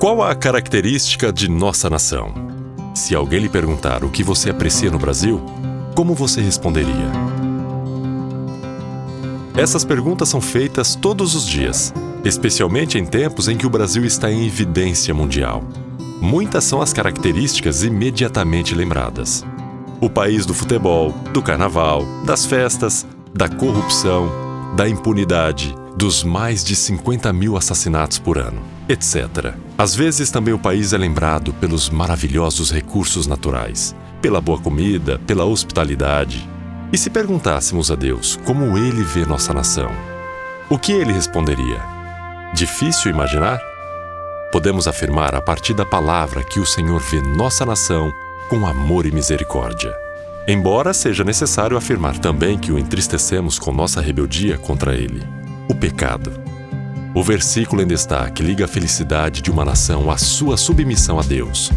Qual a característica de nossa nação? Se alguém lhe perguntar o que você aprecia no Brasil, como você responderia? Essas perguntas são feitas todos os dias, especialmente em tempos em que o Brasil está em evidência mundial. Muitas são as características imediatamente lembradas: o país do futebol, do carnaval, das festas, da corrupção, da impunidade, dos mais de 50 mil assassinatos por ano, etc. Às vezes também o país é lembrado pelos maravilhosos recursos naturais, pela boa comida, pela hospitalidade. E se perguntássemos a Deus como ele vê nossa nação, o que ele responderia? Difícil imaginar? Podemos afirmar a partir da palavra que o Senhor vê nossa nação com amor e misericórdia. Embora seja necessário afirmar também que o entristecemos com nossa rebeldia contra ele, o pecado. O versículo em destaque liga a felicidade de uma nação à sua submissão a Deus.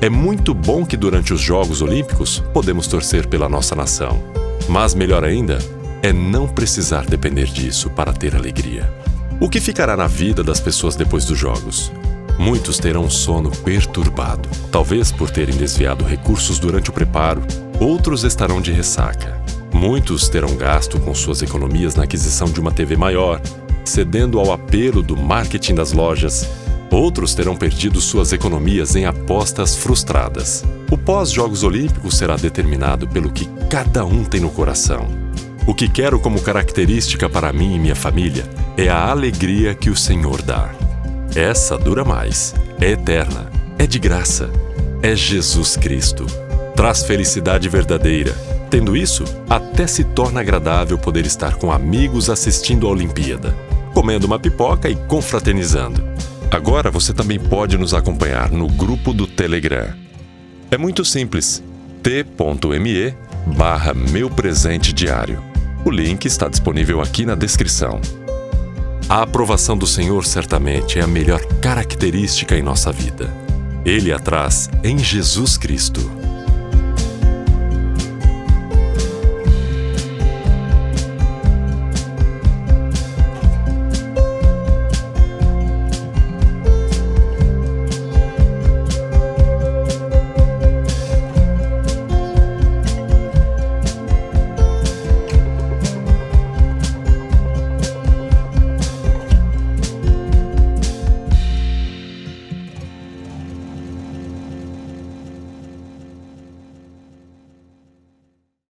É muito bom que durante os Jogos Olímpicos podemos torcer pela nossa nação, mas melhor ainda é não precisar depender disso para ter alegria. O que ficará na vida das pessoas depois dos Jogos? Muitos terão sono perturbado, talvez por terem desviado recursos durante o preparo, outros estarão de ressaca. Muitos terão gasto com suas economias na aquisição de uma TV maior, cedendo ao apelo do marketing das lojas. Outros terão perdido suas economias em apostas frustradas. O pós-Jogos Olímpicos será determinado pelo que cada um tem no coração. O que quero como característica para mim e minha família é a alegria que o Senhor dá. Essa dura mais, é eterna, é de graça, é Jesus Cristo. Traz felicidade verdadeira. Tendo isso, até se torna agradável poder estar com amigos assistindo a Olimpíada, comendo uma pipoca e confraternizando. Agora você também pode nos acompanhar no grupo do Telegram. É muito simples. t.me barra meu presente diário. O link está disponível aqui na descrição. A aprovação do Senhor certamente é a melhor característica em nossa vida. Ele a traz em Jesus Cristo.